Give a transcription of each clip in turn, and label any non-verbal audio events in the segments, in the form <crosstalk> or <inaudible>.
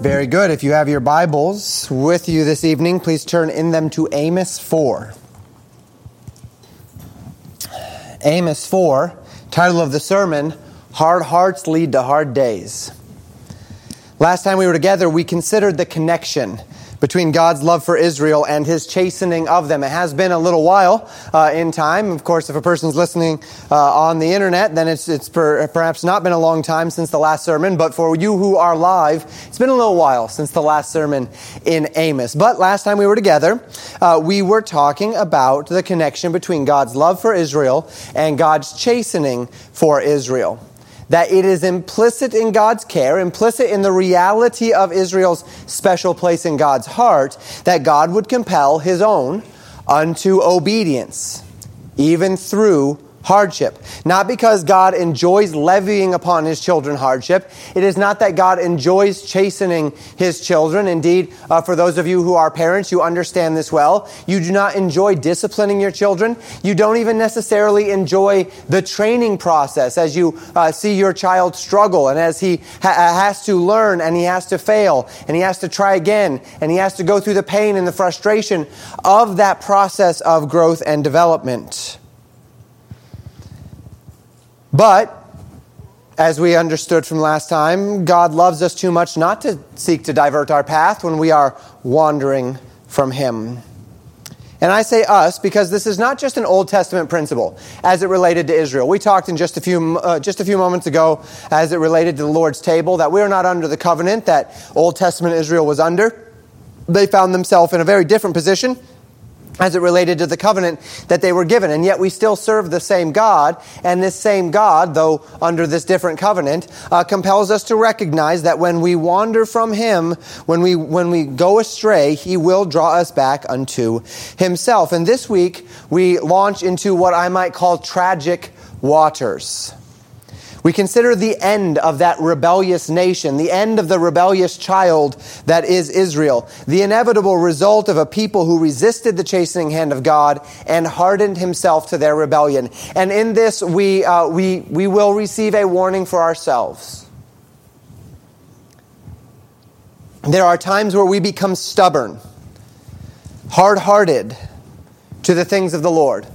Very good. If you have your Bibles with you this evening, please turn in them to Amos 4. Amos 4, title of the sermon Hard Hearts Lead to Hard Days. Last time we were together, we considered the connection between God's love for Israel and his chastening of them. It has been a little while uh, in time. Of course, if a person's listening uh, on the internet, then it's, it's per, perhaps not been a long time since the last sermon. But for you who are live, it's been a little while since the last sermon in Amos. But last time we were together, uh, we were talking about the connection between God's love for Israel and God's chastening for Israel that it is implicit in God's care, implicit in the reality of Israel's special place in God's heart, that God would compel his own unto obedience, even through hardship. Not because God enjoys levying upon his children hardship. It is not that God enjoys chastening his children. Indeed, uh, for those of you who are parents, you understand this well. You do not enjoy disciplining your children. You don't even necessarily enjoy the training process as you uh, see your child struggle and as he ha- uh, has to learn and he has to fail and he has to try again and he has to go through the pain and the frustration of that process of growth and development. But, as we understood from last time, God loves us too much not to seek to divert our path when we are wandering from Him. And I say us because this is not just an Old Testament principle as it related to Israel. We talked in just a few, uh, just a few moments ago as it related to the Lord's table that we're not under the covenant that Old Testament Israel was under. They found themselves in a very different position as it related to the covenant that they were given. And yet we still serve the same God, and this same God, though under this different covenant, uh, compels us to recognize that when we wander from Him, when we, when we go astray, He will draw us back unto Himself. And this week, we launch into what I might call tragic waters. We consider the end of that rebellious nation, the end of the rebellious child that is Israel, the inevitable result of a people who resisted the chastening hand of God and hardened himself to their rebellion. And in this, we, uh, we, we will receive a warning for ourselves. There are times where we become stubborn, hard hearted to the things of the Lord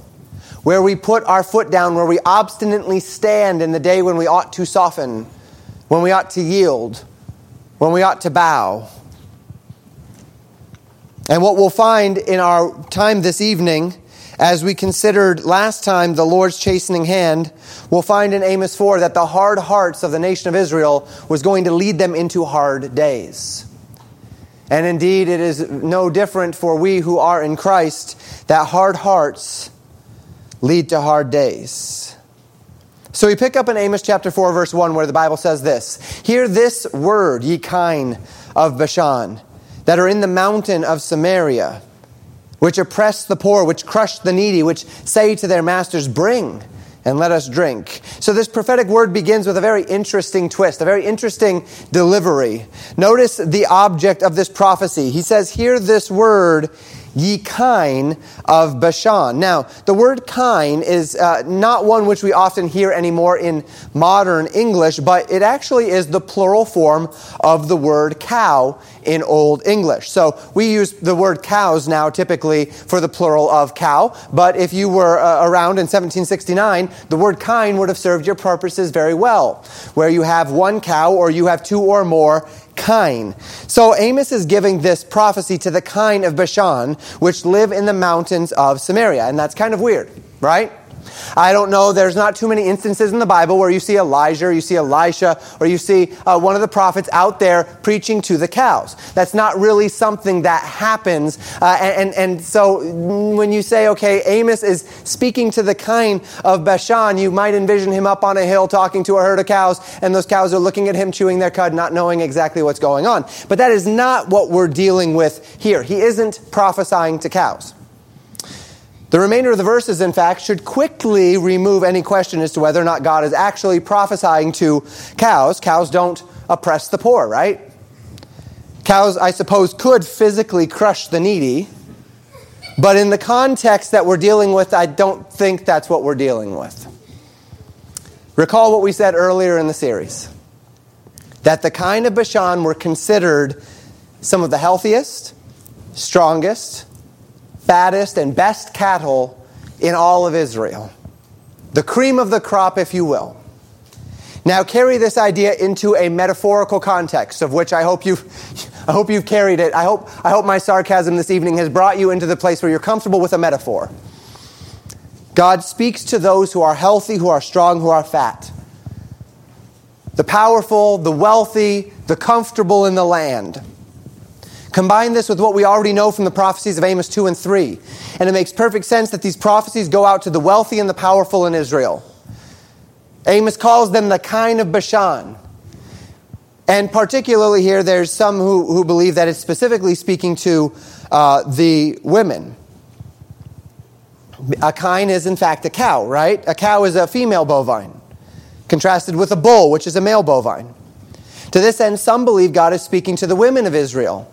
where we put our foot down, where we obstinately stand in the day when we ought to soften, when we ought to yield, when we ought to bow. And what we'll find in our time this evening, as we considered last time the Lord's chastening hand, we'll find in Amos 4 that the hard hearts of the nation of Israel was going to lead them into hard days. And indeed, it is no different for we who are in Christ that hard hearts lead to hard days. So we pick up in Amos chapter 4, verse 1, where the Bible says this Hear this word, ye kine of Bashan, that are in the mountain of Samaria, which oppress the poor, which crush the needy, which say to their masters, Bring and let us drink. So this prophetic word begins with a very interesting twist, a very interesting delivery. Notice the object of this prophecy. He says, Hear this word, ye kine of Bashan. Now, the word kine is uh, not one which we often hear anymore in modern English, but it actually is the plural form of the word cow in Old English. So we use the word cows now typically for the plural of cow, but if you were uh, around in 1769, the word kine would have served your purposes very well, where you have one cow or you have two or more kine. So Amos is giving this prophecy to the kine of Bashan, which live in the mountains of Samaria. And that's kind of weird, right? I don't know, there's not too many instances in the Bible where you see Elijah, or you see Elisha, or you see uh, one of the prophets out there preaching to the cows. That's not really something that happens. Uh, and, and so when you say, okay, Amos is speaking to the kine of Bashan, you might envision him up on a hill talking to a herd of cows, and those cows are looking at him chewing their cud, not knowing exactly what's going on. But that is not what we're dealing with here. He isn't prophesying to cows. The remainder of the verses, in fact, should quickly remove any question as to whether or not God is actually prophesying to cows. Cows don't oppress the poor, right? Cows, I suppose, could physically crush the needy, but in the context that we're dealing with, I don't think that's what we're dealing with. Recall what we said earlier in the series. that the kine of Bashan were considered some of the healthiest, strongest, fattest, and best cattle in all of Israel. The cream of the crop, if you will. Now carry this idea into a metaphorical context of which I hope you've, <laughs> I hope you've carried it. I hope, I hope my sarcasm this evening has brought you into the place where you're comfortable with a metaphor. God speaks to those who are healthy, who are strong, who are fat. The powerful, the wealthy, the comfortable in the land. Combine this with what we already know from the prophecies of Amos 2 and 3. And it makes perfect sense that these prophecies go out to the wealthy and the powerful in Israel. Amos calls them the kine of Bashan. And particularly here, there's some who, who believe that it's specifically speaking to uh, the women. A kine is, in fact, a cow, right? A cow is a female bovine, contrasted with a bull, which is a male bovine. To this end, some believe God is speaking to the women of Israel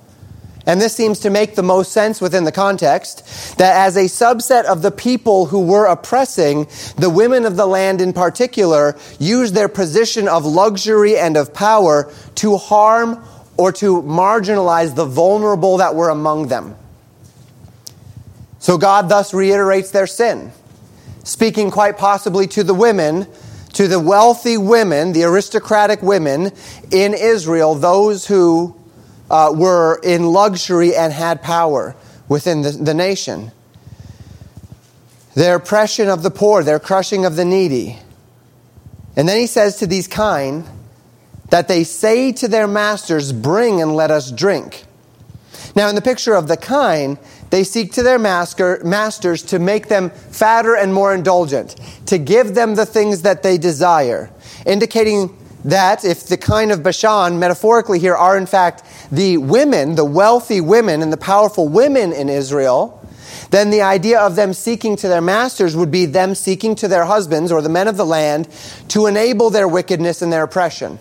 and this seems to make the most sense within the context, that as a subset of the people who were oppressing, the women of the land in particular used their position of luxury and of power to harm or to marginalize the vulnerable that were among them. So God thus reiterates their sin, speaking quite possibly to the women, to the wealthy women, the aristocratic women in Israel, those who uh, were in luxury and had power within the, the nation. Their oppression of the poor, their crushing of the needy. And then he says to these kine that they say to their masters, Bring and let us drink. Now, in the picture of the kine, they seek to their master, masters to make them fatter and more indulgent, to give them the things that they desire, indicating that if the kine of Bashan, metaphorically here, are in fact the women, the wealthy women and the powerful women in Israel, then the idea of them seeking to their masters would be them seeking to their husbands or the men of the land to enable their wickedness and their oppression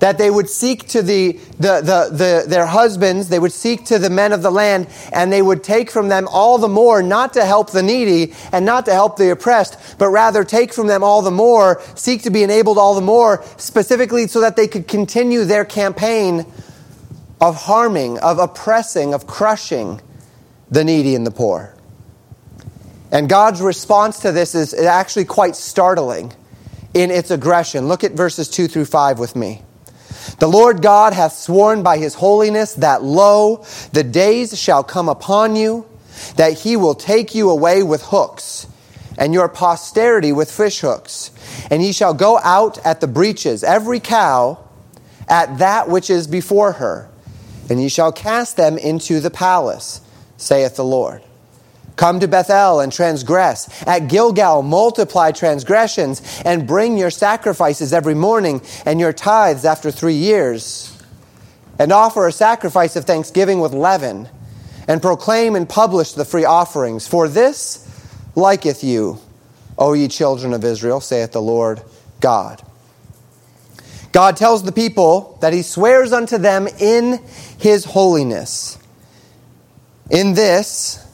that they would seek to the, the, the, the, their husbands, they would seek to the men of the land, and they would take from them all the more, not to help the needy and not to help the oppressed, but rather take from them all the more, seek to be enabled all the more, specifically so that they could continue their campaign of harming, of oppressing, of crushing the needy and the poor. And God's response to this is actually quite startling in its aggression. Look at verses 2 through 5 with me. The Lord God hath sworn by his holiness that, lo, the days shall come upon you, that he will take you away with hooks, and your posterity with fish hooks. And ye shall go out at the breaches, every cow at that which is before her, and ye shall cast them into the palace, saith the Lord. Come to Bethel and transgress. At Gilgal, multiply transgressions and bring your sacrifices every morning and your tithes after three years. And offer a sacrifice of thanksgiving with leaven and proclaim and publish the free offerings. For this liketh you, O ye children of Israel, saith the Lord God. God tells the people that he swears unto them in his holiness. In this,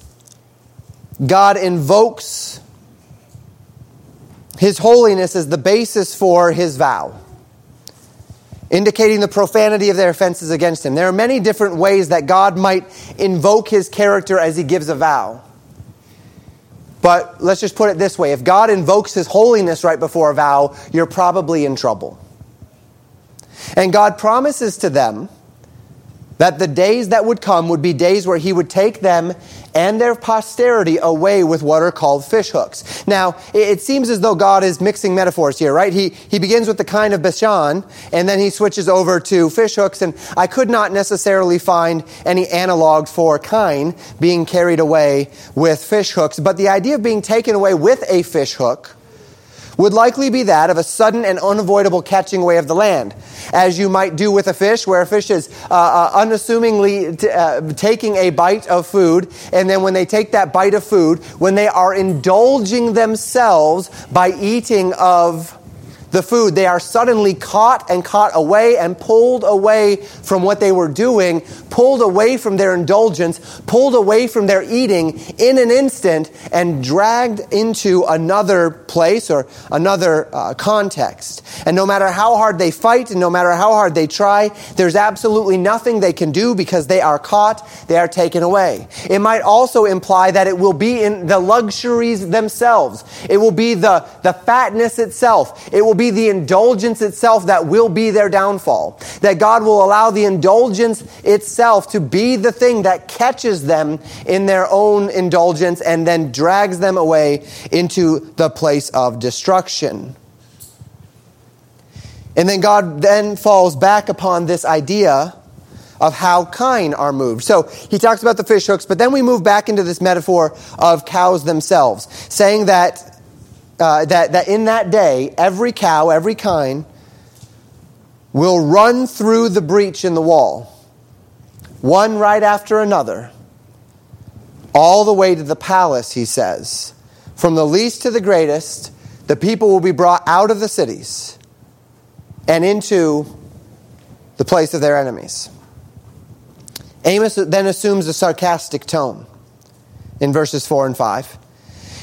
God invokes His holiness as the basis for His vow, indicating the profanity of their offenses against Him. There are many different ways that God might invoke His character as He gives a vow. But let's just put it this way if God invokes His holiness right before a vow, you're probably in trouble. And God promises to them that the days that would come would be days where he would take them and their posterity away with what are called fish hooks. Now, it seems as though God is mixing metaphors here, right? He, he begins with the kine of Bashan, and then he switches over to fish hooks, and I could not necessarily find any analogs for kine being carried away with fish hooks, but the idea of being taken away with a fish hook would likely be that of a sudden and unavoidable catching away of the land, as you might do with a fish, where a fish is uh, uh, unassumingly t- uh, taking a bite of food, and then when they take that bite of food, when they are indulging themselves by eating of the food. They are suddenly caught and caught away and pulled away from what they were doing, pulled away from their indulgence, pulled away from their eating in an instant, and dragged into another place or another uh, context. And no matter how hard they fight and no matter how hard they try, there's absolutely nothing they can do because they are caught, they are taken away. It might also imply that it will be in the luxuries themselves. It will be the, the fatness itself. It will be the indulgence itself that will be their downfall. That God will allow the indulgence itself to be the thing that catches them in their own indulgence and then drags them away into the place of destruction. And then God then falls back upon this idea of how kine are moved. So he talks about the fish hooks, but then we move back into this metaphor of cows themselves, saying that uh, that, that in that day, every cow, every kine, will run through the breach in the wall, one right after another, all the way to the palace, he says. From the least to the greatest, the people will be brought out of the cities and into the place of their enemies. Amos then assumes a sarcastic tone in verses 4 and 5.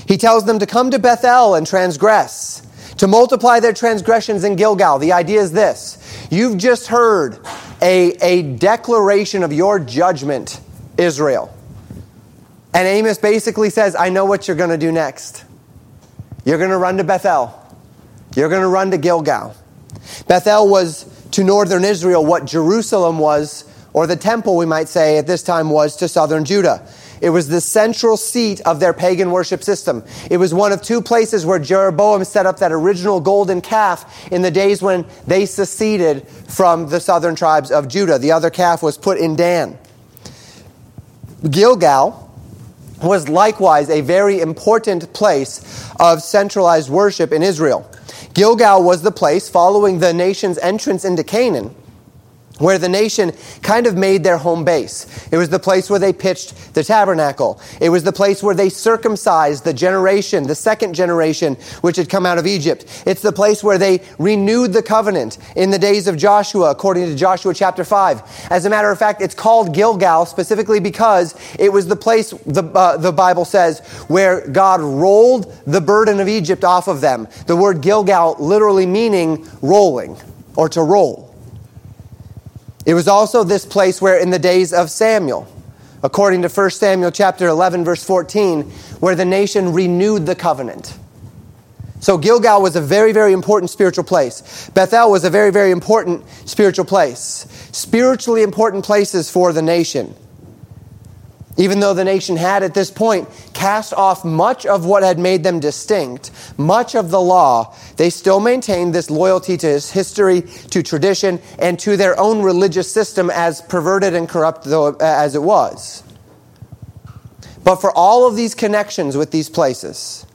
He tells them to come to Bethel and transgress, to multiply their transgressions in Gilgal. The idea is this you've just heard a, a declaration of your judgment, Israel. And Amos basically says, I know what you're going to do next. You're going to run to Bethel. You're going to run to Gilgal. Bethel was to northern Israel what Jerusalem was, or the temple, we might say, at this time was to southern Judah. It was the central seat of their pagan worship system. It was one of two places where Jeroboam set up that original golden calf in the days when they seceded from the southern tribes of Judah. The other calf was put in Dan. Gilgal was likewise a very important place of centralized worship in Israel. Gilgal was the place following the nation's entrance into Canaan where the nation kind of made their home base. It was the place where they pitched the tabernacle. It was the place where they circumcised the generation, the second generation, which had come out of Egypt. It's the place where they renewed the covenant in the days of Joshua, according to Joshua chapter 5. As a matter of fact, it's called Gilgal specifically because it was the place, the, uh, the Bible says, where God rolled the burden of Egypt off of them. The word Gilgal literally meaning rolling or to roll. It was also this place where in the days of Samuel, according to 1 Samuel chapter 11 verse 14, where the nation renewed the covenant. So Gilgal was a very, very important spiritual place. Bethel was a very, very important spiritual place. Spiritually important places for the nation. Even though the nation had at this point cast off much of what had made them distinct, much of the law, they still maintained this loyalty to history, to tradition, and to their own religious system, as perverted and corrupt though uh, as it was. But for all of these connections with these places,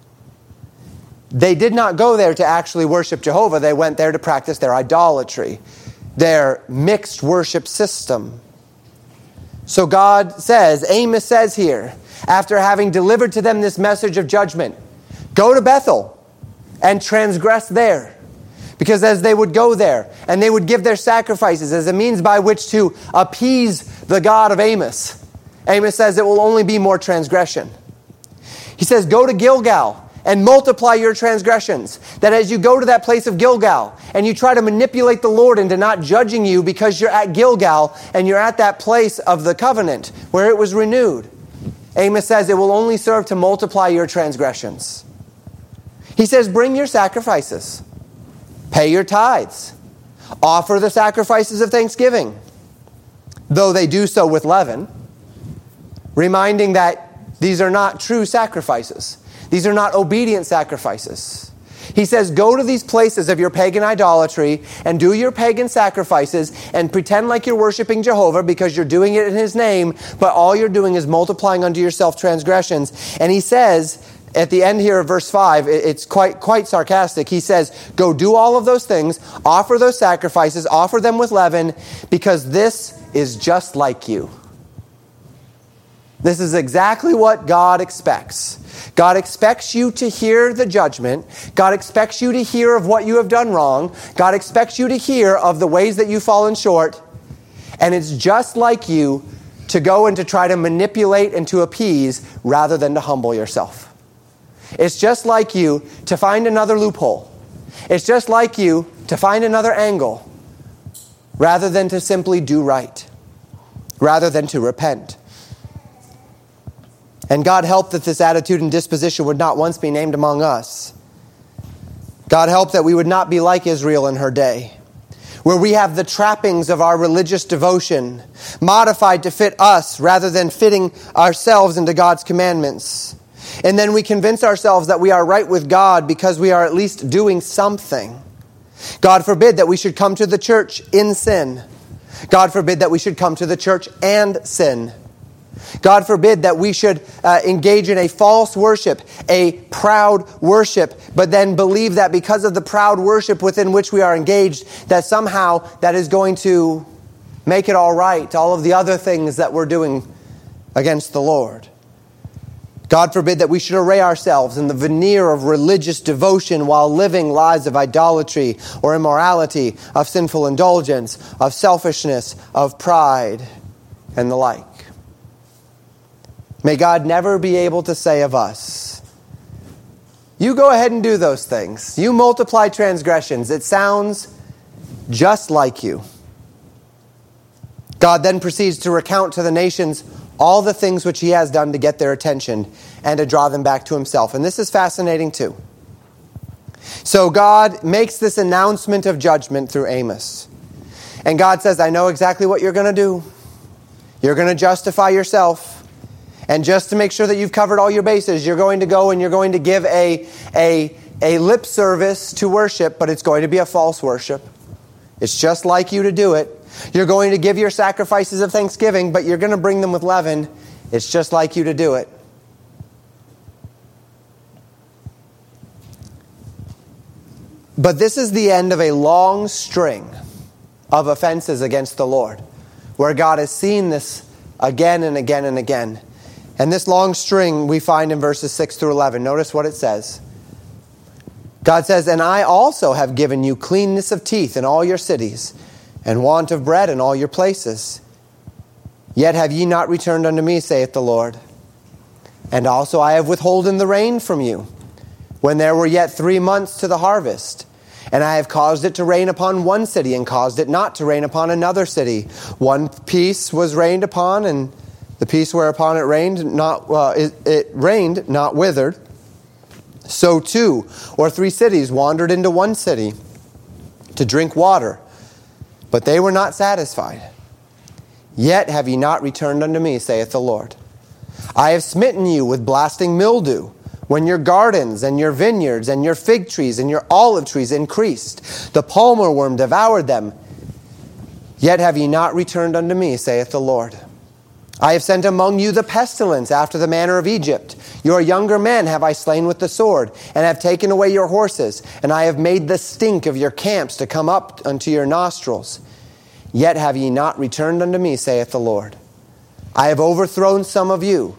they did not go there to actually worship Jehovah. They went there to practice their idolatry, their mixed worship system. So God says, Amos says here, after having delivered to them this message of judgment, go to Bethel and transgress there. Because as they would go there and they would give their sacrifices as a means by which to appease the God of Amos, Amos says it will only be more transgression. He says, Go to Gilgal and multiply your transgressions. That as you go to that place of Gilgal and you try to manipulate the Lord into not judging you because you're at Gilgal and you're at that place of the covenant where it was renewed, Amos says it will only serve to multiply your transgressions. He says, Bring your sacrifices, pay your tithes, offer the sacrifices of thanksgiving, though they do so with leaven, reminding that these are not true sacrifices. These are not obedient sacrifices. He says, Go to these places of your pagan idolatry and do your pagan sacrifices and pretend like you're worshiping Jehovah because you're doing it in His name, but all you're doing is multiplying unto yourself transgressions. And he says, at the end here of verse 5, it's quite, quite sarcastic. He says, Go do all of those things, offer those sacrifices, offer them with leaven, because this is just like you. This is exactly what God expects. God expects you to hear the judgment. God expects you to hear of what you have done wrong. God expects you to hear of the ways that you've fallen short. And it's just like you to go and to try to manipulate and to appease rather than to humble yourself. It's just like you to find another loophole. It's just like you to find another angle rather than to simply do right, rather than to repent. And God help that this attitude and disposition would not once be named among us. God help that we would not be like Israel in her day, where we have the trappings of our religious devotion modified to fit us rather than fitting ourselves into God's commandments. And then we convince ourselves that we are right with God because we are at least doing something. God forbid that we should come to the church in sin. God forbid that we should come to the church and sin. God forbid that we should uh, engage in a false worship, a proud worship, but then believe that because of the proud worship within which we are engaged, that somehow that is going to make it all right, all of the other things that we're doing against the Lord. God forbid that we should array ourselves in the veneer of religious devotion while living lives of idolatry or immorality, of sinful indulgence, of selfishness, of pride, and the like. May God never be able to say of us, You go ahead and do those things. You multiply transgressions. It sounds just like you. God then proceeds to recount to the nations all the things which he has done to get their attention and to draw them back to himself. And this is fascinating too. So God makes this announcement of judgment through Amos. And God says, I know exactly what you're going to do. You're going to justify yourself. And just to make sure that you've covered all your bases, you're going to go and you're going to give a, a, a lip service to worship, but it's going to be a false worship. It's just like you to do it. You're going to give your sacrifices of thanksgiving, but you're going to bring them with leaven. It's just like you to do it. But this is the end of a long string of offenses against the Lord, where God has seen this again and again and again. And this long string we find in verses 6 through 11. Notice what it says. God says, And I also have given you cleanness of teeth in all your cities and want of bread in all your places. Yet have ye not returned unto me, saith the Lord. And also I have withholden the rain from you, when there were yet three months to the harvest. And I have caused it to rain upon one city, and caused it not to rain upon another city. One piece was rained upon, and the piece whereupon it rained, not uh, it, it rained, not withered. So two or three cities wandered into one city to drink water but they were not satisfied. Yet have ye not returned unto me, saith the Lord. I have smitten you with blasting mildew, when your gardens and your vineyards and your fig trees and your olive trees increased. The palmer worm devoured them. Yet have ye not returned unto me, saith the Lord. I have sent among you the pestilence after the manner of Egypt. Your younger men have I slain with the sword, and have taken away your horses, and I have made the stink of your camps to come up unto your nostrils. Yet have ye not returned unto me, saith the Lord. I have overthrown some of you,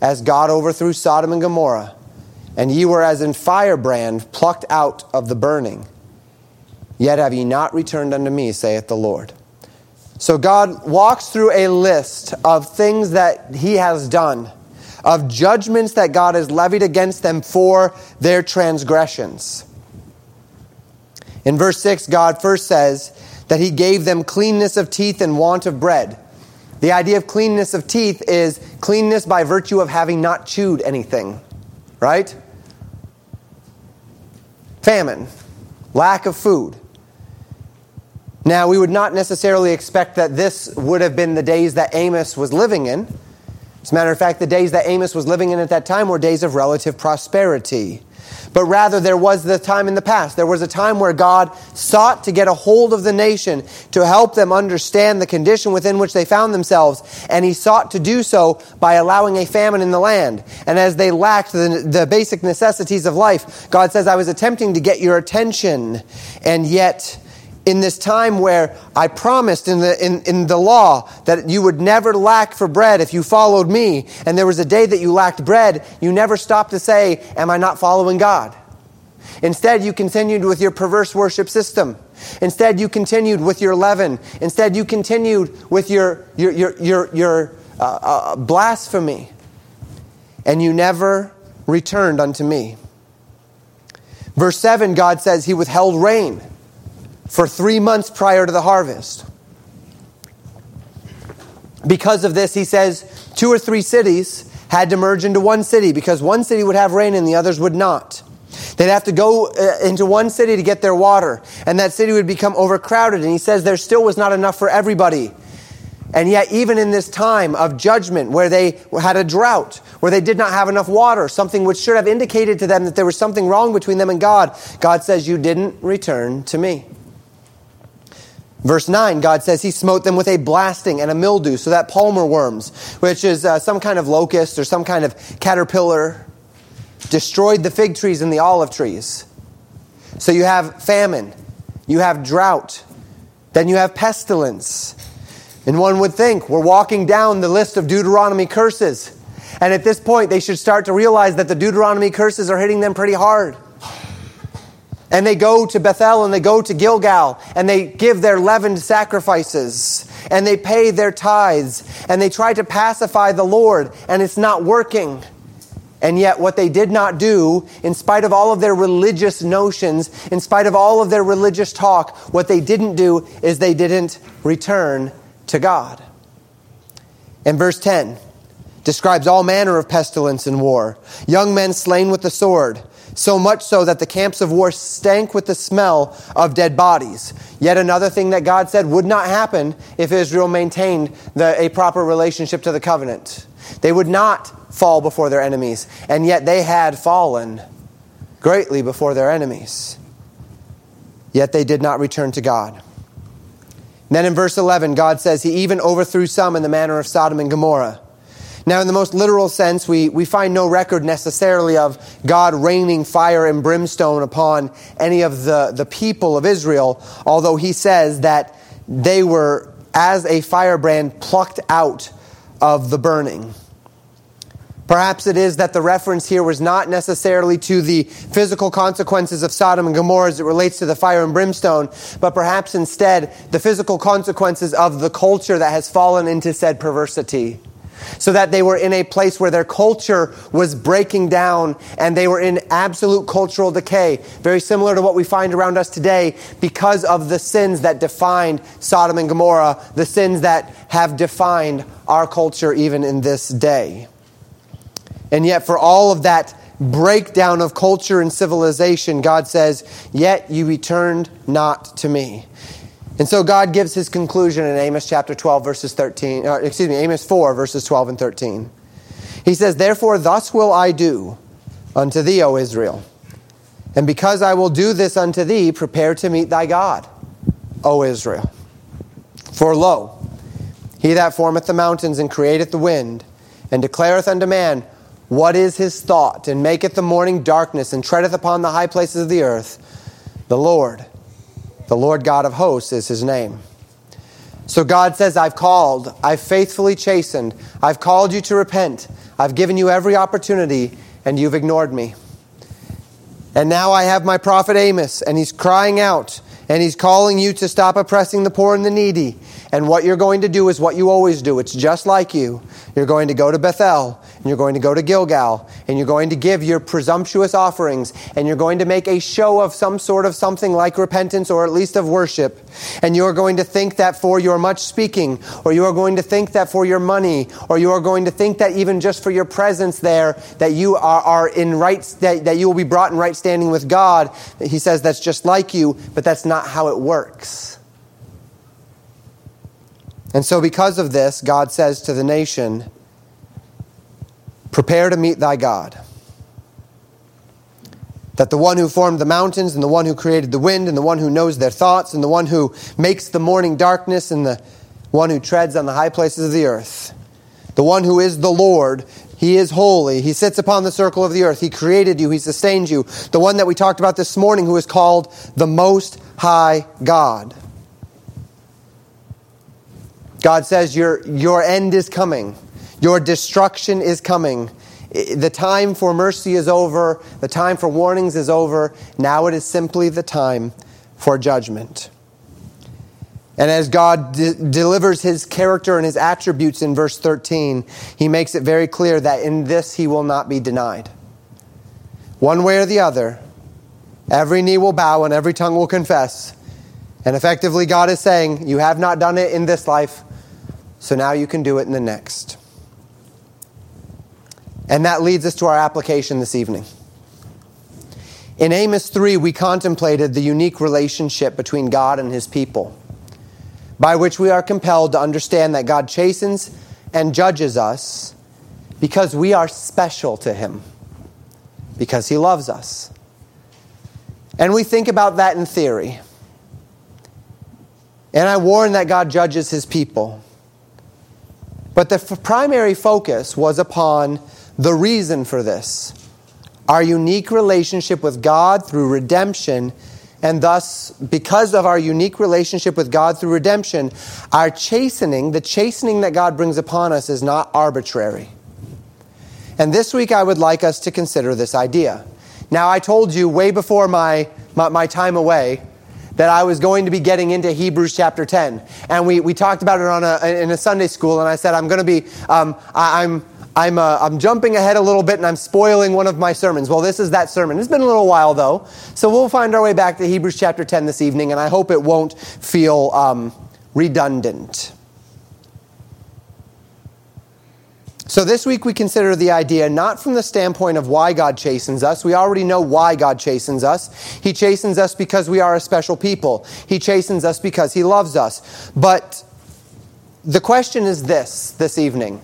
as God overthrew Sodom and Gomorrah, and ye were as in firebrand plucked out of the burning. Yet have ye not returned unto me, saith the Lord. So God walks through a list of things that He has done, of judgments that God has levied against them for their transgressions. In verse 6, God first says that He gave them cleanness of teeth and want of bread. The idea of cleanness of teeth is cleanness by virtue of having not chewed anything, right? Famine, lack of food. Now, we would not necessarily expect that this would have been the days that Amos was living in. As a matter of fact, the days that Amos was living in at that time were days of relative prosperity. But rather, there was the time in the past. There was a time where God sought to get a hold of the nation to help them understand the condition within which they found themselves. And he sought to do so by allowing a famine in the land. And as they lacked the, the basic necessities of life, God says, I was attempting to get your attention. And yet, in this time where I promised in the, in, in the law that you would never lack for bread if you followed me, and there was a day that you lacked bread, you never stopped to say, Am I not following God? Instead, you continued with your perverse worship system. Instead, you continued with your leaven. Instead, you continued with your, your, your, your, your uh, uh, blasphemy. And you never returned unto me. Verse 7, God says he withheld rain for three months prior to the harvest. Because of this, he says two or three cities had to merge into one city because one city would have rain and the others would not. They'd have to go uh, into one city to get their water, and that city would become overcrowded. And he says there still was not enough for everybody. And yet, even in this time of judgment where they had a drought, where they did not have enough water, something which should have indicated to them that there was something wrong between them and God, God says, You didn't return to me. Verse 9, God says he smote them with a blasting and a mildew, so that palmer worms, which is uh, some kind of locust or some kind of caterpillar, destroyed the fig trees and the olive trees. So you have famine, you have drought, then you have pestilence. And one would think we're walking down the list of Deuteronomy curses. And at this point, they should start to realize that the Deuteronomy curses are hitting them pretty hard. And they go to Bethel and they go to Gilgal and they give their leavened sacrifices and they pay their tithes and they try to pacify the Lord and it's not working. And yet, what they did not do, in spite of all of their religious notions, in spite of all of their religious talk, what they didn't do is they didn't return to God. And verse 10 describes all manner of pestilence and war, young men slain with the sword, so much so that the camps of war stank with the smell of dead bodies. Yet another thing that God said would not happen if Israel maintained the, a proper relationship to the covenant. They would not fall before their enemies, and yet they had fallen greatly before their enemies. Yet they did not return to God. then in verse 11, God says, He even overthrew some in the manner of Sodom and Gomorrah. Now, in the most literal sense, we, we find no record necessarily of God raining fire and brimstone upon any of the, the people of Israel, although he says that they were, as a firebrand, plucked out of the burning. Perhaps it is that the reference here was not necessarily to the physical consequences of Sodom and Gomorrah as it relates to the fire and brimstone, but perhaps instead the physical consequences of the culture that has fallen into said perversity. So that they were in a place where their culture was breaking down and they were in absolute cultural decay, very similar to what we find around us today because of the sins that defined Sodom and Gomorrah, the sins that have defined our culture even in this day. And yet, for all of that breakdown of culture and civilization, God says, Yet you returned not to me. And so God gives his conclusion in Amos chapter 12, verses 13, uh, excuse me, Amos 4, verses 12 and 13. He says, Therefore, thus will I do unto thee, O Israel. And because I will do this unto thee, prepare to meet thy God, O Israel. For lo, he that formeth the mountains and createth the wind, and declareth unto man what is his thought, and maketh the morning darkness, and treadeth upon the high places of the earth? The Lord, the Lord God of hosts is his name. So God says, I've called, I've faithfully chastened, I've called you to repent, I've given you every opportunity, and you've ignored me. And now I have my prophet Amos, and he's crying out, and he's calling you to stop oppressing the poor and the needy. And what you're going to do is what you always do. It's just like you. You're going to go to Bethel, and you're going to go to Gilgal, and you're going to give your presumptuous offerings, and you're going to make a show of some sort of something like repentance or at least of worship. And you're going to think that for your much speaking, or you are going to think that for your money, or you are going to think that even just for your presence there, that you are, are in right, that, that you will be brought in right standing with God. He says that's just like you, but that's not how it works. And so, because of this, God says to the nation, Prepare to meet thy God. That the one who formed the mountains, and the one who created the wind, and the one who knows their thoughts, and the one who makes the morning darkness, and the one who treads on the high places of the earth, the one who is the Lord, he is holy. He sits upon the circle of the earth. He created you. He sustained you. The one that we talked about this morning, who is called the Most High God. God says, Your, your end is coming, your destruction is coming. The time for mercy is over, the time for warnings is over. Now it is simply the time for judgment. And as God de- delivers his character and his attributes in verse 13, he makes it very clear that in this he will not be denied. One way or the other, every knee will bow and every tongue will confess. And effectively, God is saying, You have not done it in this life, so now you can do it in the next. And that leads us to our application this evening. In Amos 3, we contemplated the unique relationship between God and his people by which we are compelled to understand that God chastens and judges us because we are special to Him, because He loves us. And we think about that in theory. And I warn that God judges His people. But the f- primary focus was upon the reason for this our unique relationship with God through redemption and thus, because of our unique relationship with God through redemption, our chastening, the chastening that God brings upon us, is not arbitrary. And this week, I would like us to consider this idea. Now, I told you way before my, my, my time away that I was going to be getting into Hebrews chapter 10. And we, we talked about it on a, in a Sunday school, and I said, I'm going to be, um, I, I'm, I'm, uh, I'm jumping ahead a little bit and I'm spoiling one of my sermons. Well, this is that sermon. It's been a little while though. So we'll find our way back to Hebrews chapter 10 this evening, and I hope it won't feel um, redundant. So this week we consider the idea not from the standpoint of why God chastens us. We already know why God chastens us. He chastens us because we are a special people. He chastens us because he loves us. But the question is this this evening.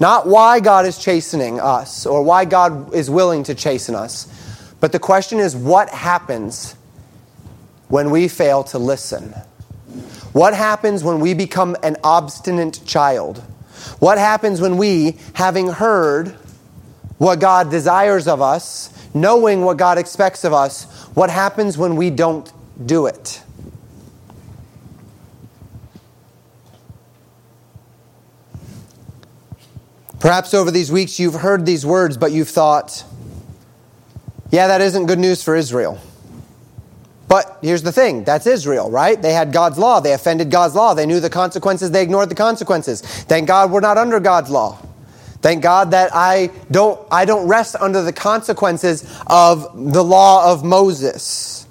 Not why God is chastening us or why God is willing to chasten us, but the question is what happens when we fail to listen? What happens when we become an obstinate child? What happens when we, having heard what God desires of us, knowing what God expects of us, what happens when we don't do it? Perhaps over these weeks you've heard these words, but you've thought, yeah, that isn't good news for Israel. But here's the thing that's Israel, right? They had God's law. They offended God's law. They knew the consequences. They ignored the consequences. Thank God we're not under God's law. Thank God that I don't, I don't rest under the consequences of the law of Moses.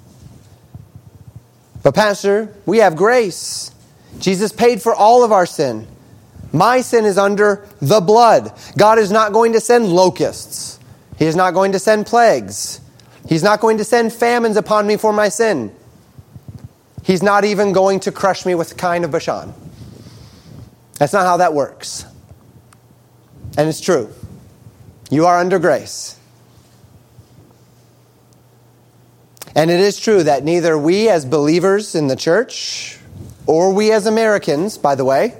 But, Pastor, we have grace. Jesus paid for all of our sin. My sin is under the blood. God is not going to send locusts. He is not going to send plagues. He's not going to send famines upon me for my sin. He's not even going to crush me with the kine of Bashan. That's not how that works. And it's true. You are under grace. And it is true that neither we as believers in the church or we as Americans, by the way,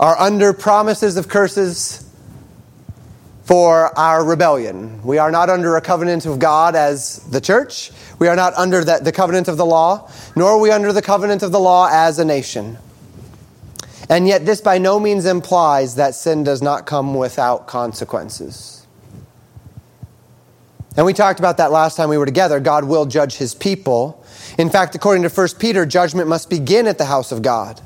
are under promises of curses for our rebellion. We are not under a covenant of God as the church. We are not under the, covenant of the law, nor are we under the covenant of the law as a nation. And yet, this by no means implies that sin does not come without consequences. And we talked about that last time we were together. God will judge his people. In fact, according to 1 Peter, judgment must begin at the house of God.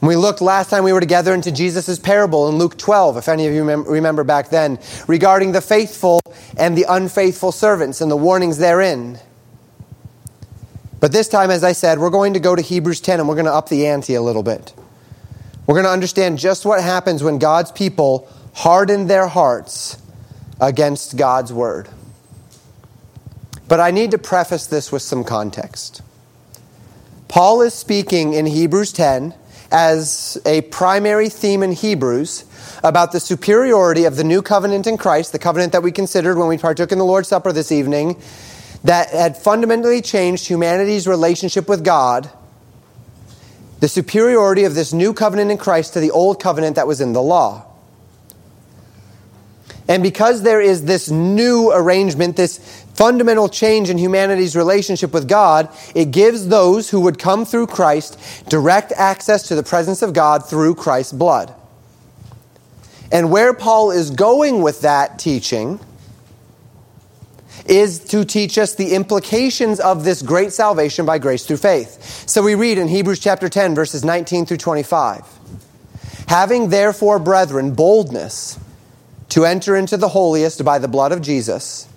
We looked last time we were together into Jesus' parable in Luke 12, if any of you remember back then, regarding the faithful and the unfaithful servants and the warnings therein. But this time, as I said, we're going to go to Hebrews 10 and we're going to up the ante a little bit. We're going to understand just what happens when God's people harden their hearts against God's word. But I need to preface this with some context. Paul is speaking in Hebrews 10 as a primary theme in Hebrews about the superiority of the new covenant in Christ, the covenant that we considered when we partook in the Lord's Supper this evening, that had fundamentally changed humanity's relationship with God, the superiority of this new covenant in Christ to the old covenant that was in the law. And because there is this new arrangement, this fundamental change in humanity's relationship with God, it gives those who would come through Christ direct access to the presence of God through Christ's blood. And where Paul is going with that teaching is to teach us the implications of this great salvation by grace through faith. So we read in Hebrews chapter 10, verses 19 through 25 Having therefore, brethren, boldness to enter into the holiest by the blood of Jesus,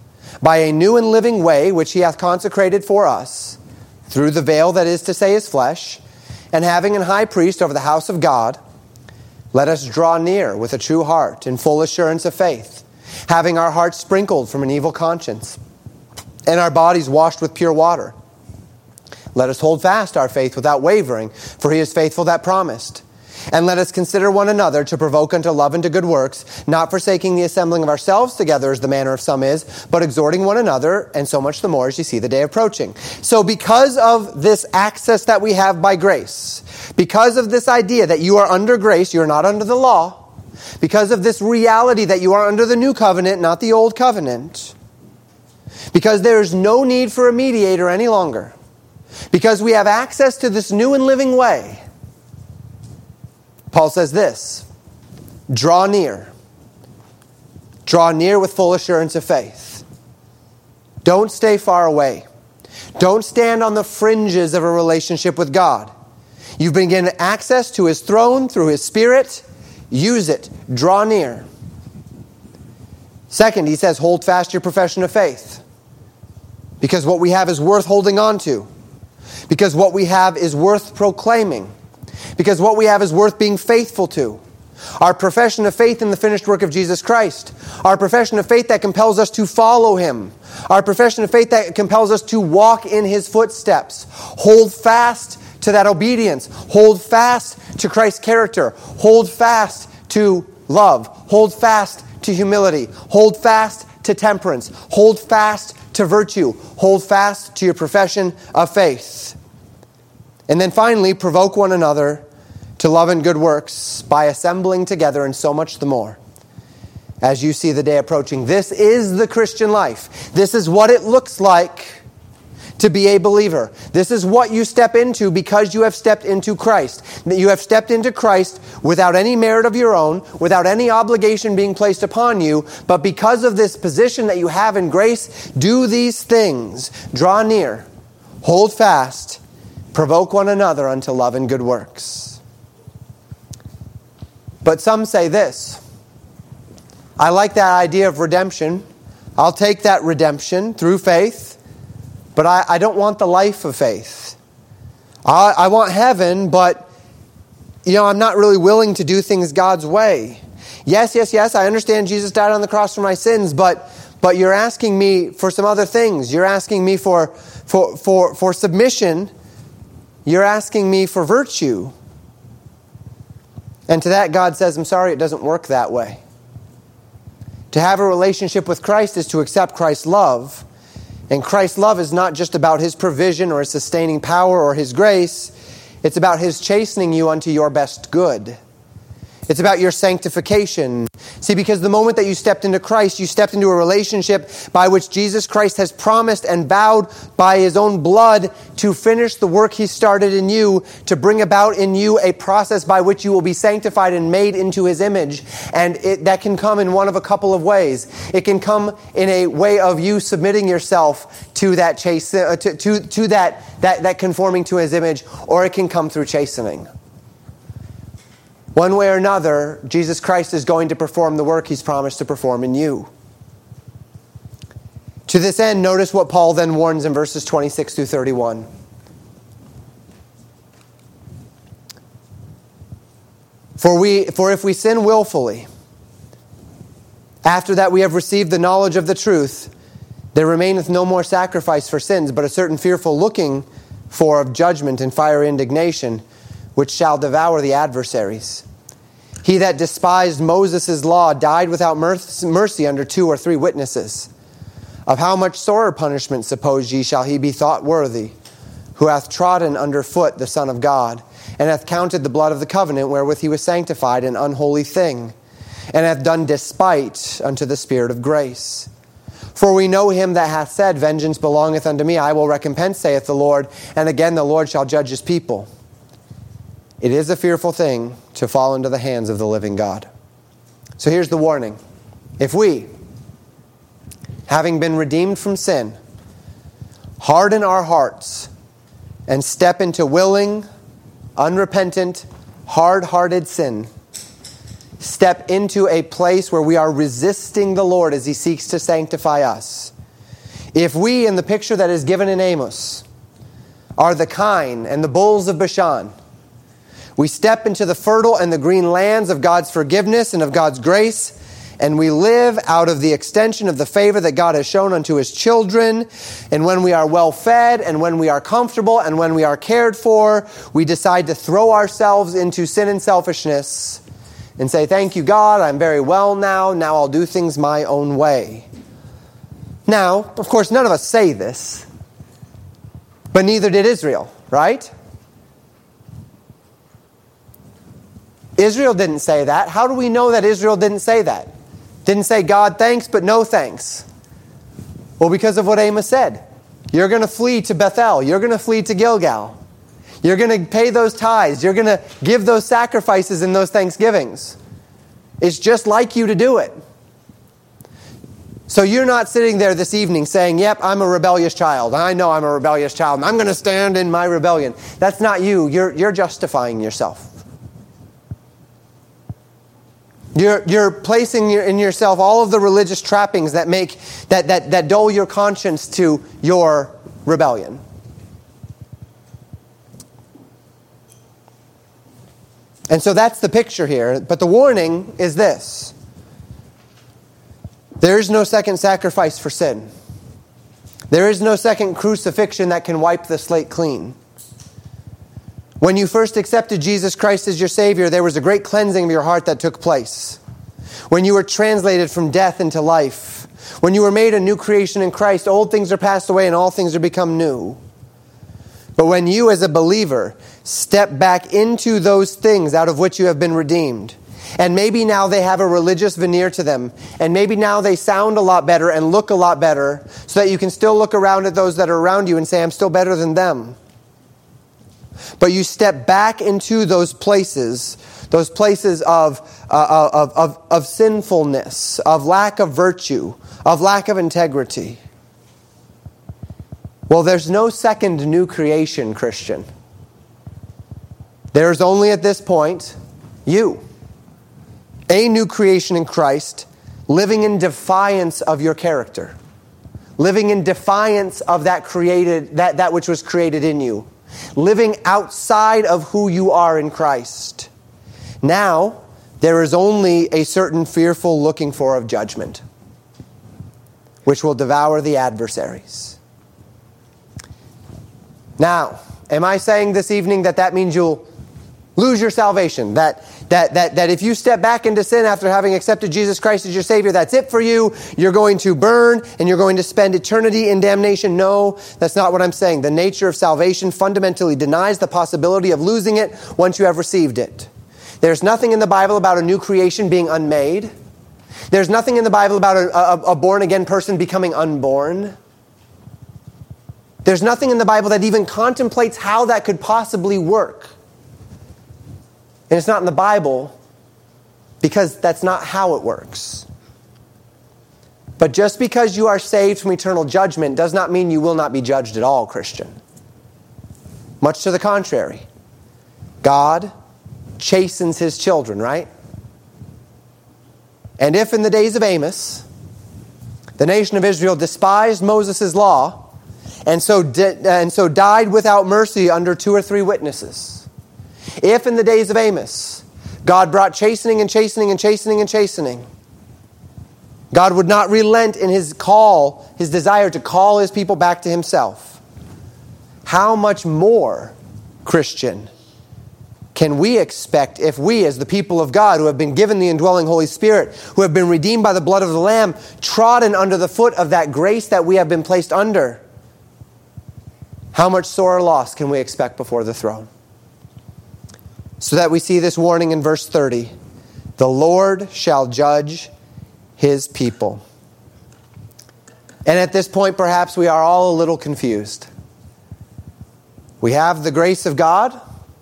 by a new and living way which he hath consecrated for us, through the veil that is to say his flesh, and having an high priest over the house of God, let us draw near with a true heart in full assurance of faith, having our hearts sprinkled from an evil conscience, and our bodies washed with pure water. Let us hold fast our faith without wavering, for he is faithful that promised. And let us consider one another to provoke unto love and to good works, not forsaking the assembling of ourselves together as the manner of some is, but exhorting one another, and so much the more as you see the day approaching. So, because of this access that we have by grace, because of this idea that you are under grace, you're not under the law, because of this reality that you are under the new covenant, not the old covenant, because there is no need for a mediator any longer, because we have access to this new and living way Paul says this draw near. Draw near with full assurance of faith. Don't stay far away. Don't stand on the fringes of a relationship with God. You've been given access to His throne through His Spirit. Use it. Draw near. Second, he says, hold fast your profession of faith. Because what we have is worth holding on to. Because what we have is worth proclaiming because what we have is worth being faithful to. Our profession of faith in the finished work of Jesus Christ. Our profession of faith that compels us to follow Him. Our profession of faith that compels us to walk in His footsteps. Hold fast to that obedience. Hold fast to Christ's character. Hold fast to love. Hold fast to humility. Hold fast to temperance. Hold fast to virtue. Hold fast to your profession of faith. And then finally, provoke one another to love and good works by assembling together, and so much the more. As you see the day approaching, this is the Christian life. This is what it looks like to be a believer. This is what you step into because you have stepped into Christ. That you have stepped into Christ without any merit of your own, without any obligation being placed upon you, but because of this position that you have in grace, do these things. Draw near, hold fast, provoke one another unto love and good works. But some say this I like that idea of redemption. I'll take that redemption through faith, but I, I don't want the life of faith. I, I want heaven, but you know, I'm not really willing to do things God's way. Yes, yes, yes, I understand Jesus died on the cross for my sins, but but you're asking me for some other things. You're asking me for for for, for submission. You're asking me for virtue. And to that, God says, I'm sorry, it doesn't work that way. To have a relationship with Christ is to accept Christ's love. And Christ's love is not just about his provision or his sustaining power or his grace, it's about his chastening you unto your best good. It's about your sanctification. See, because the moment that you stepped into Christ, you stepped into a relationship by which Jesus Christ has promised and vowed by his own blood to finish the work he started in you, to bring about in you a process by which you will be sanctified and made into his image. And it, that can come in one of a couple of ways. It can come in a way of you submitting yourself to that chase, uh, to, to, to that, that, that conforming to his image, or it can come through chastening. One way or another, Jesus Christ is going to perform the work he's promised to perform in you. To this end, notice what Paul then warns in verses 26 through 31. For, we, for if we sin willfully, after that we have received the knowledge of the truth, there remaineth no more sacrifice for sins, but a certain fearful looking for of judgment and fiery indignation which shall devour the adversaries. He that despised Moses' law died without mercy under two or three witnesses. Of how much sorer punishment, suppose ye, shall he be thought worthy, who hath trodden under foot the Son of God, and hath counted the blood of the covenant wherewith he was sanctified an unholy thing, and hath done despite unto the Spirit of grace? For we know him that hath said, Vengeance belongeth unto me, I will recompense, saith the Lord. And again the Lord shall judge his people. It is a fearful thing to fall into the hands of the living God. So here's the warning. If we, having been redeemed from sin, harden our hearts and step into willing, unrepentant, hard hearted sin, step into a place where we are resisting the Lord as He seeks to sanctify us. If we, in the picture that is given in Amos, are the kine and the bulls of Bashan, we step into the fertile and the green lands of God's forgiveness and of God's grace, and we live out of the extension of the favor that God has shown unto His children. And when we are well fed, and when we are comfortable, and when we are cared for, we decide to throw ourselves into sin and selfishness and say, Thank you, God, I'm very well now. Now I'll do things my own way. Now, of course, none of us say this, but neither did Israel, right? Israel didn't say that. How do we know that Israel didn't say that? Didn't say, God, thanks, but no thanks. Well, because of what Amos said. You're going to flee to Bethel. You're going to flee to Gilgal. You're going to pay those tithes. You're going to give those sacrifices and those thanksgivings. It's just like you to do it. So you're not sitting there this evening saying, Yep, I'm a rebellious child. I know I'm a rebellious child, I'm going to stand in my rebellion. That's not you. You're, you're justifying yourself. You're, you're placing in yourself all of the religious trappings that make that, that, that dull your conscience to your rebellion. And so that's the picture here. But the warning is this there is no second sacrifice for sin, there is no second crucifixion that can wipe the slate clean. When you first accepted Jesus Christ as your Savior, there was a great cleansing of your heart that took place. When you were translated from death into life, when you were made a new creation in Christ, old things are passed away and all things are become new. But when you, as a believer, step back into those things out of which you have been redeemed, and maybe now they have a religious veneer to them, and maybe now they sound a lot better and look a lot better, so that you can still look around at those that are around you and say, I'm still better than them. But you step back into those places, those places of, uh, of, of, of sinfulness, of lack of virtue, of lack of integrity. Well, there's no second new creation, Christian. There's only at this point you, a new creation in Christ, living in defiance of your character, living in defiance of that created that, that which was created in you living outside of who you are in Christ. Now, there is only a certain fearful looking for of judgment, which will devour the adversaries. Now, am I saying this evening that that means you'll lose your salvation? That that, that, that if you step back into sin after having accepted Jesus Christ as your Savior, that's it for you. You're going to burn and you're going to spend eternity in damnation. No, that's not what I'm saying. The nature of salvation fundamentally denies the possibility of losing it once you have received it. There's nothing in the Bible about a new creation being unmade. There's nothing in the Bible about a, a, a born again person becoming unborn. There's nothing in the Bible that even contemplates how that could possibly work. And it's not in the Bible because that's not how it works. But just because you are saved from eternal judgment does not mean you will not be judged at all, Christian. Much to the contrary. God chastens his children, right? And if in the days of Amos, the nation of Israel despised Moses' law and so, di- and so died without mercy under two or three witnesses, if in the days of Amos, God brought chastening and chastening and chastening and chastening, God would not relent in his call, his desire to call his people back to himself. How much more, Christian, can we expect if we, as the people of God, who have been given the indwelling Holy Spirit, who have been redeemed by the blood of the Lamb, trodden under the foot of that grace that we have been placed under? How much sore loss can we expect before the throne? So that we see this warning in verse 30 the Lord shall judge his people. And at this point, perhaps we are all a little confused. We have the grace of God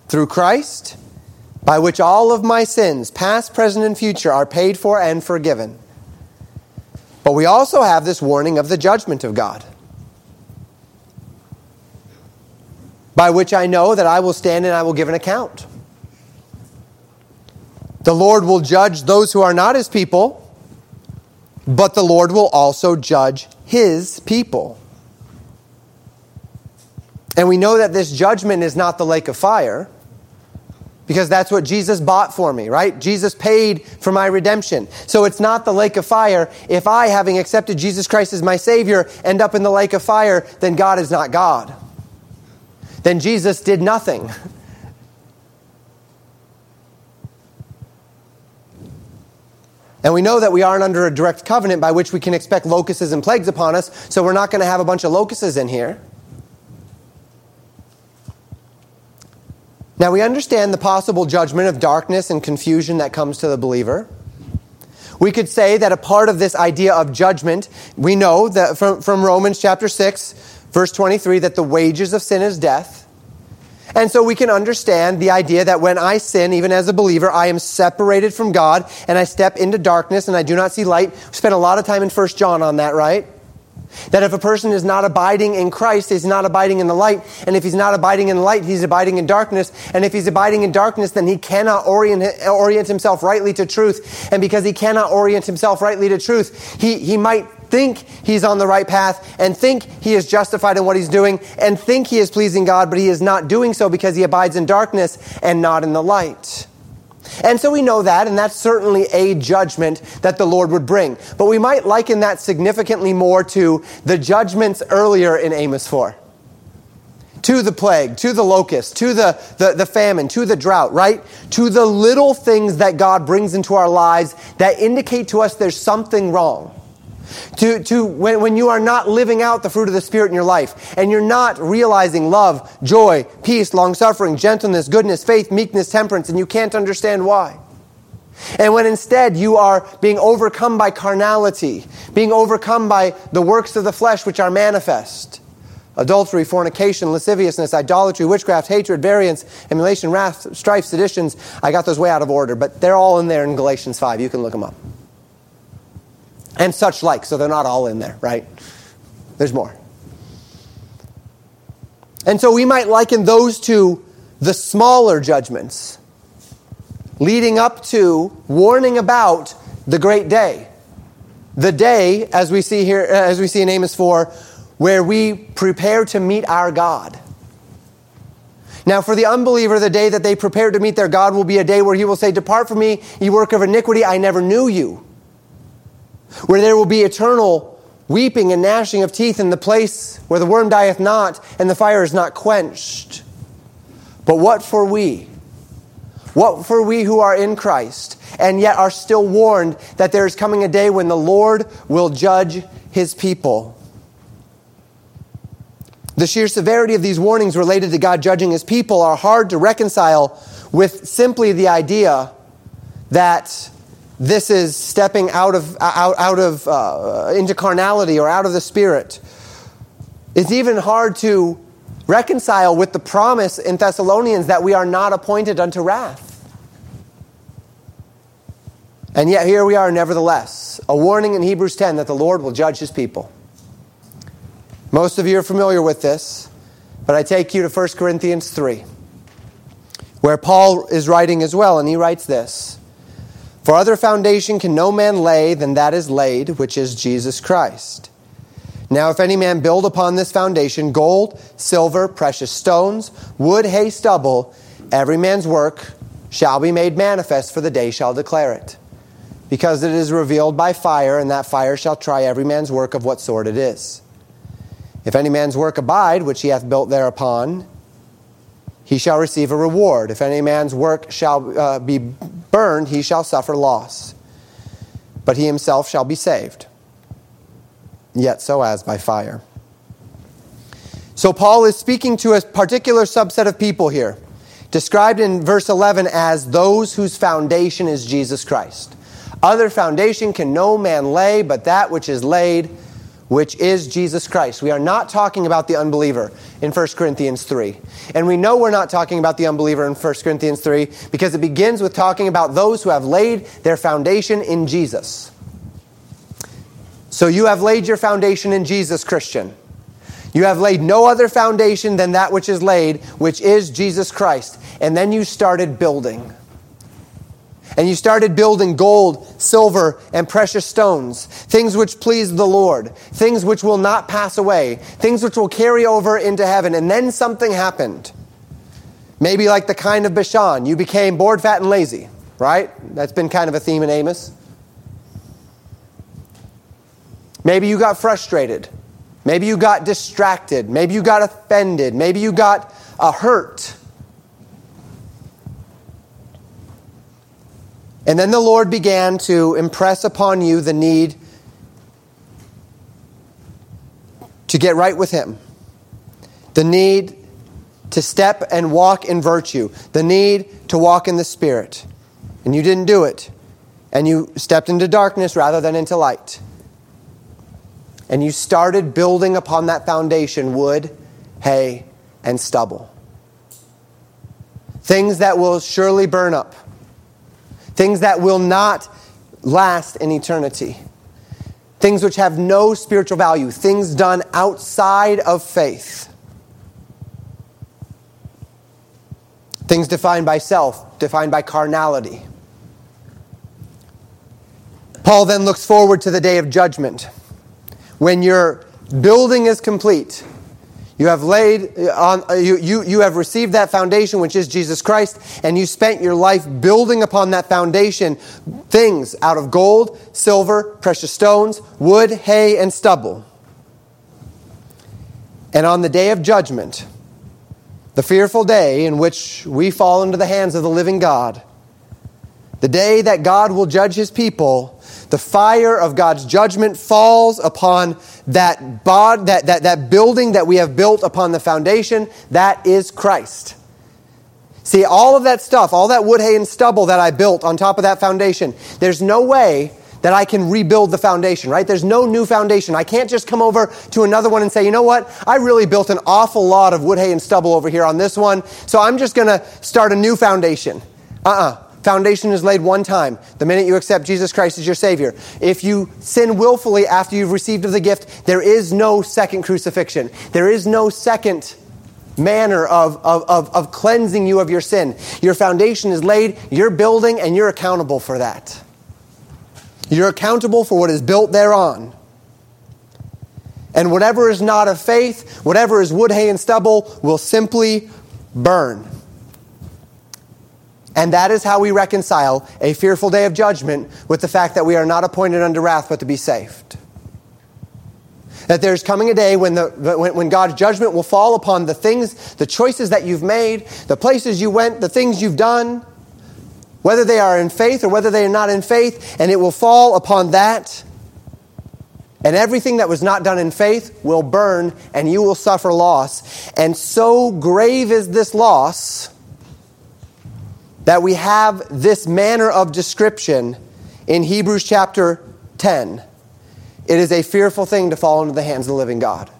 through Christ, by which all of my sins, past, present, and future, are paid for and forgiven. But we also have this warning of the judgment of God, by which I know that I will stand and I will give an account. The Lord will judge those who are not his people, but the Lord will also judge his people. And we know that this judgment is not the lake of fire because that's what Jesus bought for me, right? Jesus paid for my redemption. So it's not the lake of fire. If I, having accepted Jesus Christ as my Savior, end up in the lake of fire, then God is not God. Then Jesus did nothing. <laughs> And we know that we aren't under a direct covenant by which we can expect locusts and plagues upon us, so we're not going to have a bunch of locusts in here. Now, we understand the possible judgment of darkness and confusion that comes to the believer. We could say that a part of this idea of judgment, we know that from, from Romans chapter 6, verse 23, that the wages of sin is death. And so we can understand the idea that when I sin, even as a believer, I am separated from God and I step into darkness and I do not see light. We spent a lot of time in 1 John on that, right? That if a person is not abiding in Christ, he's not abiding in the light. And if he's not abiding in the light, he's abiding in darkness. And if he's abiding in darkness, then he cannot orient, orient himself rightly to truth. And because he cannot orient himself rightly to truth, he, he might think he's on the right path and think he is justified in what he's doing and think he is pleasing God, but he is not doing so because he abides in darkness and not in the light. And so we know that, and that's certainly a judgment that the Lord would bring. But we might liken that significantly more to the judgments earlier in Amos 4 to the plague, to the locust, to the, the, the, famine, to the drought, right? To the little things that God brings into our lives that indicate to us there's something wrong. To, to when, when you are not living out the fruit of the Spirit in your life and you're not realizing love, joy, peace, long suffering, gentleness, goodness, faith, meekness, temperance, and you can't understand why. And when instead you are being overcome by carnality, being overcome by the works of the flesh which are manifest adultery, fornication, lasciviousness, idolatry, witchcraft, hatred, variance, emulation, wrath, strife, seditions. I got those way out of order, but they're all in there in Galatians 5. You can look them up and such like. So they're not all in there, right? There's more. And so we might liken those to the smaller judgments leading up to warning about the great day. The day, as we see here, uh, as we see in Amos 4, where we prepare to meet our God. Now, for the unbeliever, the day that they prepare to meet their God will be a day where he will say, Depart from me, ye work of iniquity, I never knew you where there will be eternal weeping and gnashing of teeth in the place where the worm dieth not and the fire is not quenched. But what for we? What for we who are in Christ and yet are still warned that there is coming a day when the Lord will judge his people? The sheer severity of these warnings related to God judging his people are hard to reconcile with simply the idea that this is stepping out of, out, out of uh, into carnality or out of the spirit. It's even hard to reconcile with the promise in Thessalonians that we are not appointed unto wrath. And yet here we are, nevertheless. A warning in Hebrews 10 that the Lord will judge his people. Most of you are familiar with this, but I take you to 1 Corinthians 3, where Paul is writing as well, and he writes this. For other foundation can no man lay than that is laid, which is Jesus Christ. Now, if any man build upon this foundation gold, silver, precious stones, wood, hay, stubble, every man's work shall be made manifest, for the day shall declare it. Because it is revealed by fire, and that fire shall try every man's work of what sort it is. If any man's work abide, which he hath built thereupon, he shall receive a reward. If any man's work shall uh, be burned, he shall suffer loss. But he himself shall be saved, yet so as by fire. So Paul is speaking to a particular subset of people here, described in verse 11 as those whose foundation is Jesus Christ. Other foundation can no man lay but that which is laid, which is Jesus Christ. We are not talking about the unbeliever in 1 Corinthians 3. And we know we're not talking about the unbeliever in 1 Corinthians 3 because it begins with talking about those who have laid their foundation in Jesus. So you have laid your foundation in Jesus, Christian. You have laid no other foundation than that which is laid, which is Jesus Christ. And then you started building. And you started building gold, silver, and precious stones, things which please the Lord, things which will not pass away, things which will carry over into heaven. And then something happened. Maybe like the kine of Bashan, you became bored, fat, and lazy, right? That's been kind of a theme in Amos. Maybe you got frustrated. Maybe you got distracted. Maybe you got offended. Maybe you got uh, hurt. And then the Lord began to impress upon you the need to get right with Him, the need to step and walk in virtue, the need to walk in the Spirit. And you didn't do it. And you stepped into darkness rather than into light. And you started building upon that foundation wood, hay, and stubble. Things that will surely burn up things that will not last in eternity, things which have no spiritual value, things done outside of faith, things defined by self, defined by carnality. Paul then looks forward to the day of judgment when your building is complete you have laid uh, on, uh, you, you, you have received that foundation, which is Jesus Christ, and you spent your life building upon that foundation things out of gold, silver, precious stones, wood, hay, and stubble. And on the day of judgment, the fearful day in which we fall into the hands of the living God, the day that God will judge his people, the fire of God's judgment falls upon that, bod, that, that, that building that we have built upon the foundation. That is Christ. See, all of that stuff, all that wood, hay, and stubble that I built on top of that foundation, there's no way that I can rebuild the foundation, right? There's no new foundation. I can't just come over to another one and say, you know what? I really built an awful lot of wood, hay, and stubble over here on this one, so I'm just going to start a new foundation. Uh uh-uh. uh Foundation is laid one time, the minute you accept Jesus Christ as your Savior. If you sin willfully after you've received of the gift, there is no second crucifixion. There is no second manner of, of, of, of cleansing you of your sin. Your foundation is laid, you're building, and you're accountable for that. You're accountable for what is built thereon. And whatever is not of faith, whatever is wood, hay, and stubble, will simply burn. And that is how we reconcile a fearful day of judgment with the fact that we are not appointed unto wrath but to be saved. That there's coming a day when, the, when, when God's judgment will fall upon the things, the choices that you've made, the places you went, the things you've done, whether they are in faith or whether they are not in faith, and it will fall upon that. And everything that was not done in faith will burn, and you will suffer loss. And so grave is this loss that we have this manner of description in Hebrews chapter 10. It is a fearful thing to fall into the hands of the living God.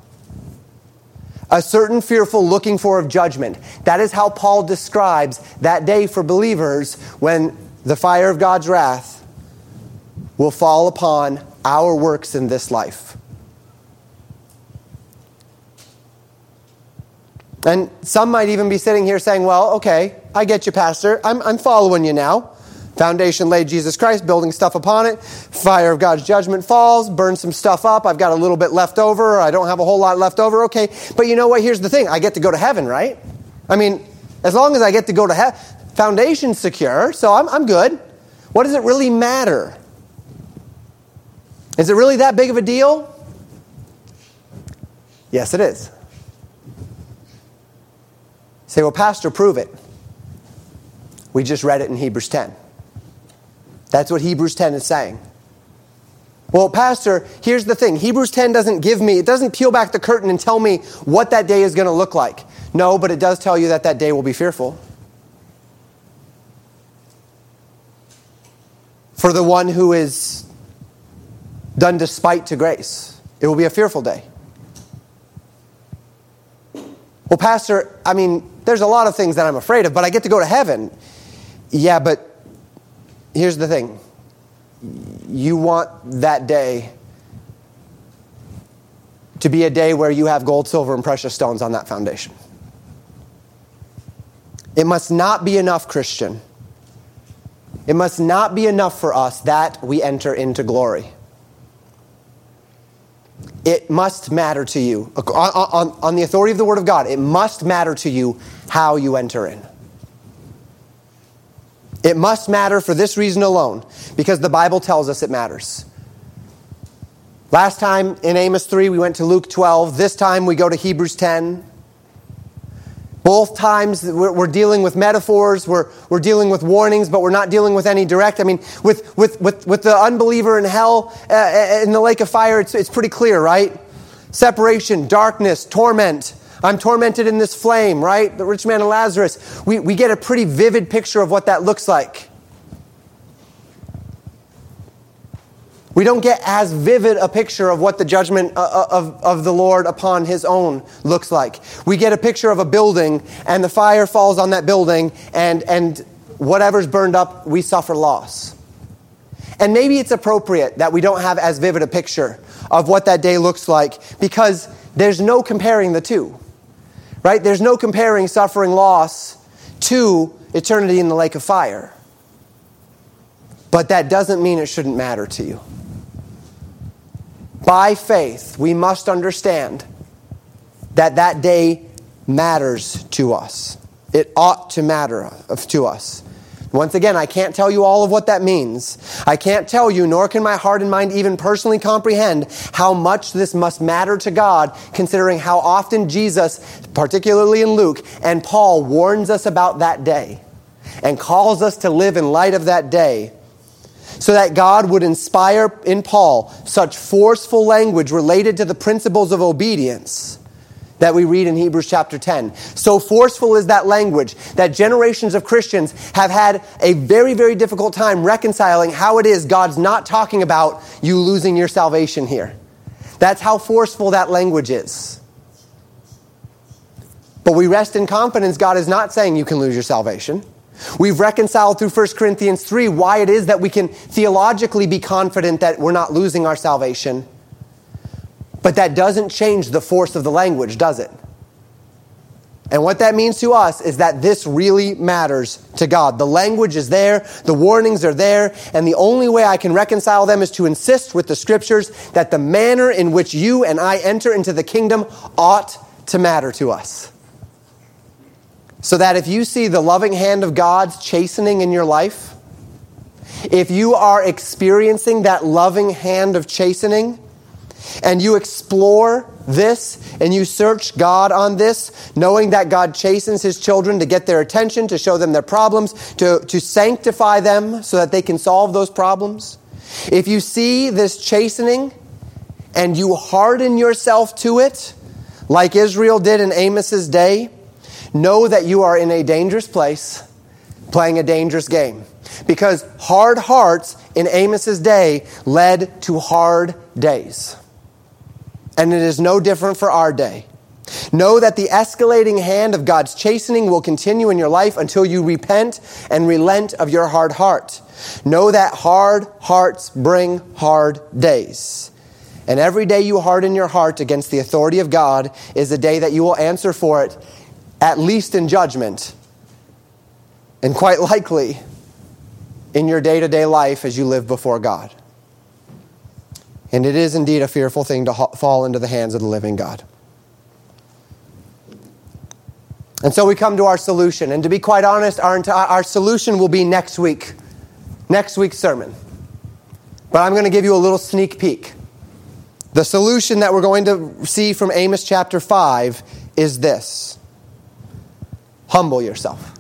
A certain fearful looking for of judgment. That is how Paul describes that day for believers when the fire of God's wrath will fall upon our works in this life. And some might even be sitting here saying, well, okay, I get you, Pastor. I'm, I'm following you now. Foundation laid Jesus Christ, building stuff upon it. Fire of God's judgment falls, burns some stuff up. I've got a little bit left over. I don't have a whole lot left over. Okay. But you know what? Here's the thing I get to go to heaven, right? I mean, as long as I get to go to heaven, foundation's secure, so I'm, I'm good. What does it really matter? Is it really that big of a deal? Yes, it is. Say, well, Pastor, prove it. We just read it in Hebrews 10. That's what Hebrews 10 is saying. Well, Pastor, here's the thing Hebrews 10 doesn't give me, it doesn't peel back the curtain and tell me what that day is going to look like. No, but it does tell you that that day will be fearful. For the one who is done despite to grace. It will be a fearful day. Well, Pastor, I mean, there's a lot of things that I'm afraid of, but I get to go to heaven. Yeah, but here's the thing you want that day to be a day where you have gold, silver, and precious stones on that foundation. It must not be enough, Christian. It must not be enough for us that we enter into glory. It must matter to you. On, on, on, the authority of the Word of God, it must matter to you how you enter in. It must matter for this reason alone, because the Bible tells us it matters. Last time in Amos 3, we went to Luke 12. This time we go to Hebrews 10. Both times we're, dealing with metaphors, we're, we're dealing with warnings, but we're not dealing with any direct. I mean, with, with, with, with the unbeliever in hell, uh, uh in the lake of fire, it's, it's pretty clear, right? Separation, darkness, torment. I'm tormented in this flame, right? The rich man and Lazarus. We, we get a pretty vivid picture of what that looks like. We don't get as vivid a picture of what the judgment uh, uh, of, of the Lord upon his own looks like. We get a picture of a building, and the fire falls on that building, and, and whatever's burned up, we suffer loss. And maybe it's appropriate that we don't have as vivid a picture of what that day looks like because there's no comparing the two right? There's no comparing suffering loss to eternity in the lake of fire. But that doesn't mean it shouldn't matter to you. By faith, we must understand that that day matters to us. It ought to matter to us. Once again, I can't tell you all of what that means. I can't tell you, nor can my heart and mind even personally comprehend how much this must matter to God, considering how often Jesus, particularly in Luke, and Paul warns us about that day and calls us to live in light of that day so that God would inspire in Paul such forceful language related to the principles of obedience that we read in Hebrews chapter 10. So forceful is that language that generations of Christians have had a very, very difficult time reconciling how it is God's not talking about you losing your salvation here. That's how forceful that language is. But we rest in confidence God is not saying you can lose your salvation. We've reconciled through 1 Corinthians 3 why it is that we can theologically be confident that we're not losing our salvation. But that doesn't change the force of the language, does it? And what that means to us is that this really matters to God. The language is there, the warnings are there, and the only way I can reconcile them is to insist with the scriptures that the manner in which you and I enter into the kingdom ought to matter to us. So that if you see the loving hand of God's chastening in your life, if you are experiencing that loving hand of chastening, and you explore this and you search God on this, knowing that God chastens his children to get their attention, to show them their problems, to, to sanctify them so that they can solve those problems. If you see this chastening and you harden yourself to it, like Israel did in Amos's day, know that you are in a dangerous place playing a dangerous game. Because hard hearts in Amos's day led to hard days and it is no different for our day. Know that the escalating hand of God's chastening will continue in your life until you repent and relent of your hard heart. Know that hard hearts bring hard days. And every day you harden your heart against the authority of God is a day that you will answer for it, at least in judgment, and quite likely in your day to day life as you live before God. And it is indeed a fearful thing to fall into the hands of the living God. And so we come to our solution. And to be quite honest, our, our solution will be next week, next week's sermon. But I'm going to give you a little sneak peek. The solution that we're going to see from Amos chapter 5 is this humble yourself,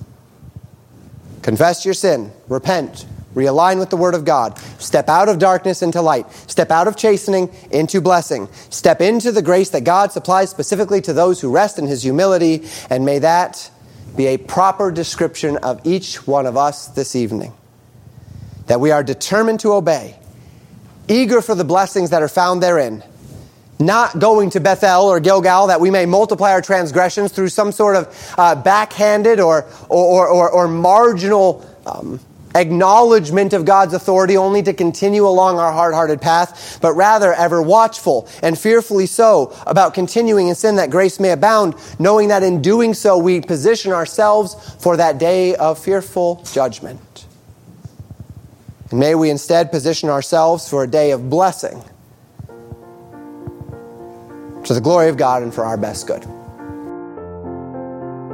confess your sin, repent, Realign with the Word of God. Step out of darkness into light. Step out of chastening into blessing. Step into the grace that God supplies specifically to those who rest in His humility. And may that be a proper description of each one of us this evening. That we are determined to obey, eager for the blessings that are found therein, not going to Bethel or Gilgal, that we may multiply our transgressions through some sort of uh, backhanded or, or, or, or marginal um, acknowledgement of God's authority only to continue along our hard hearted path, but rather ever watchful and fearfully so about continuing in sin that grace may abound, knowing that in doing so we position ourselves for that day of fearful judgment. And may we instead position ourselves for a day of blessing to the glory of God and for our best good.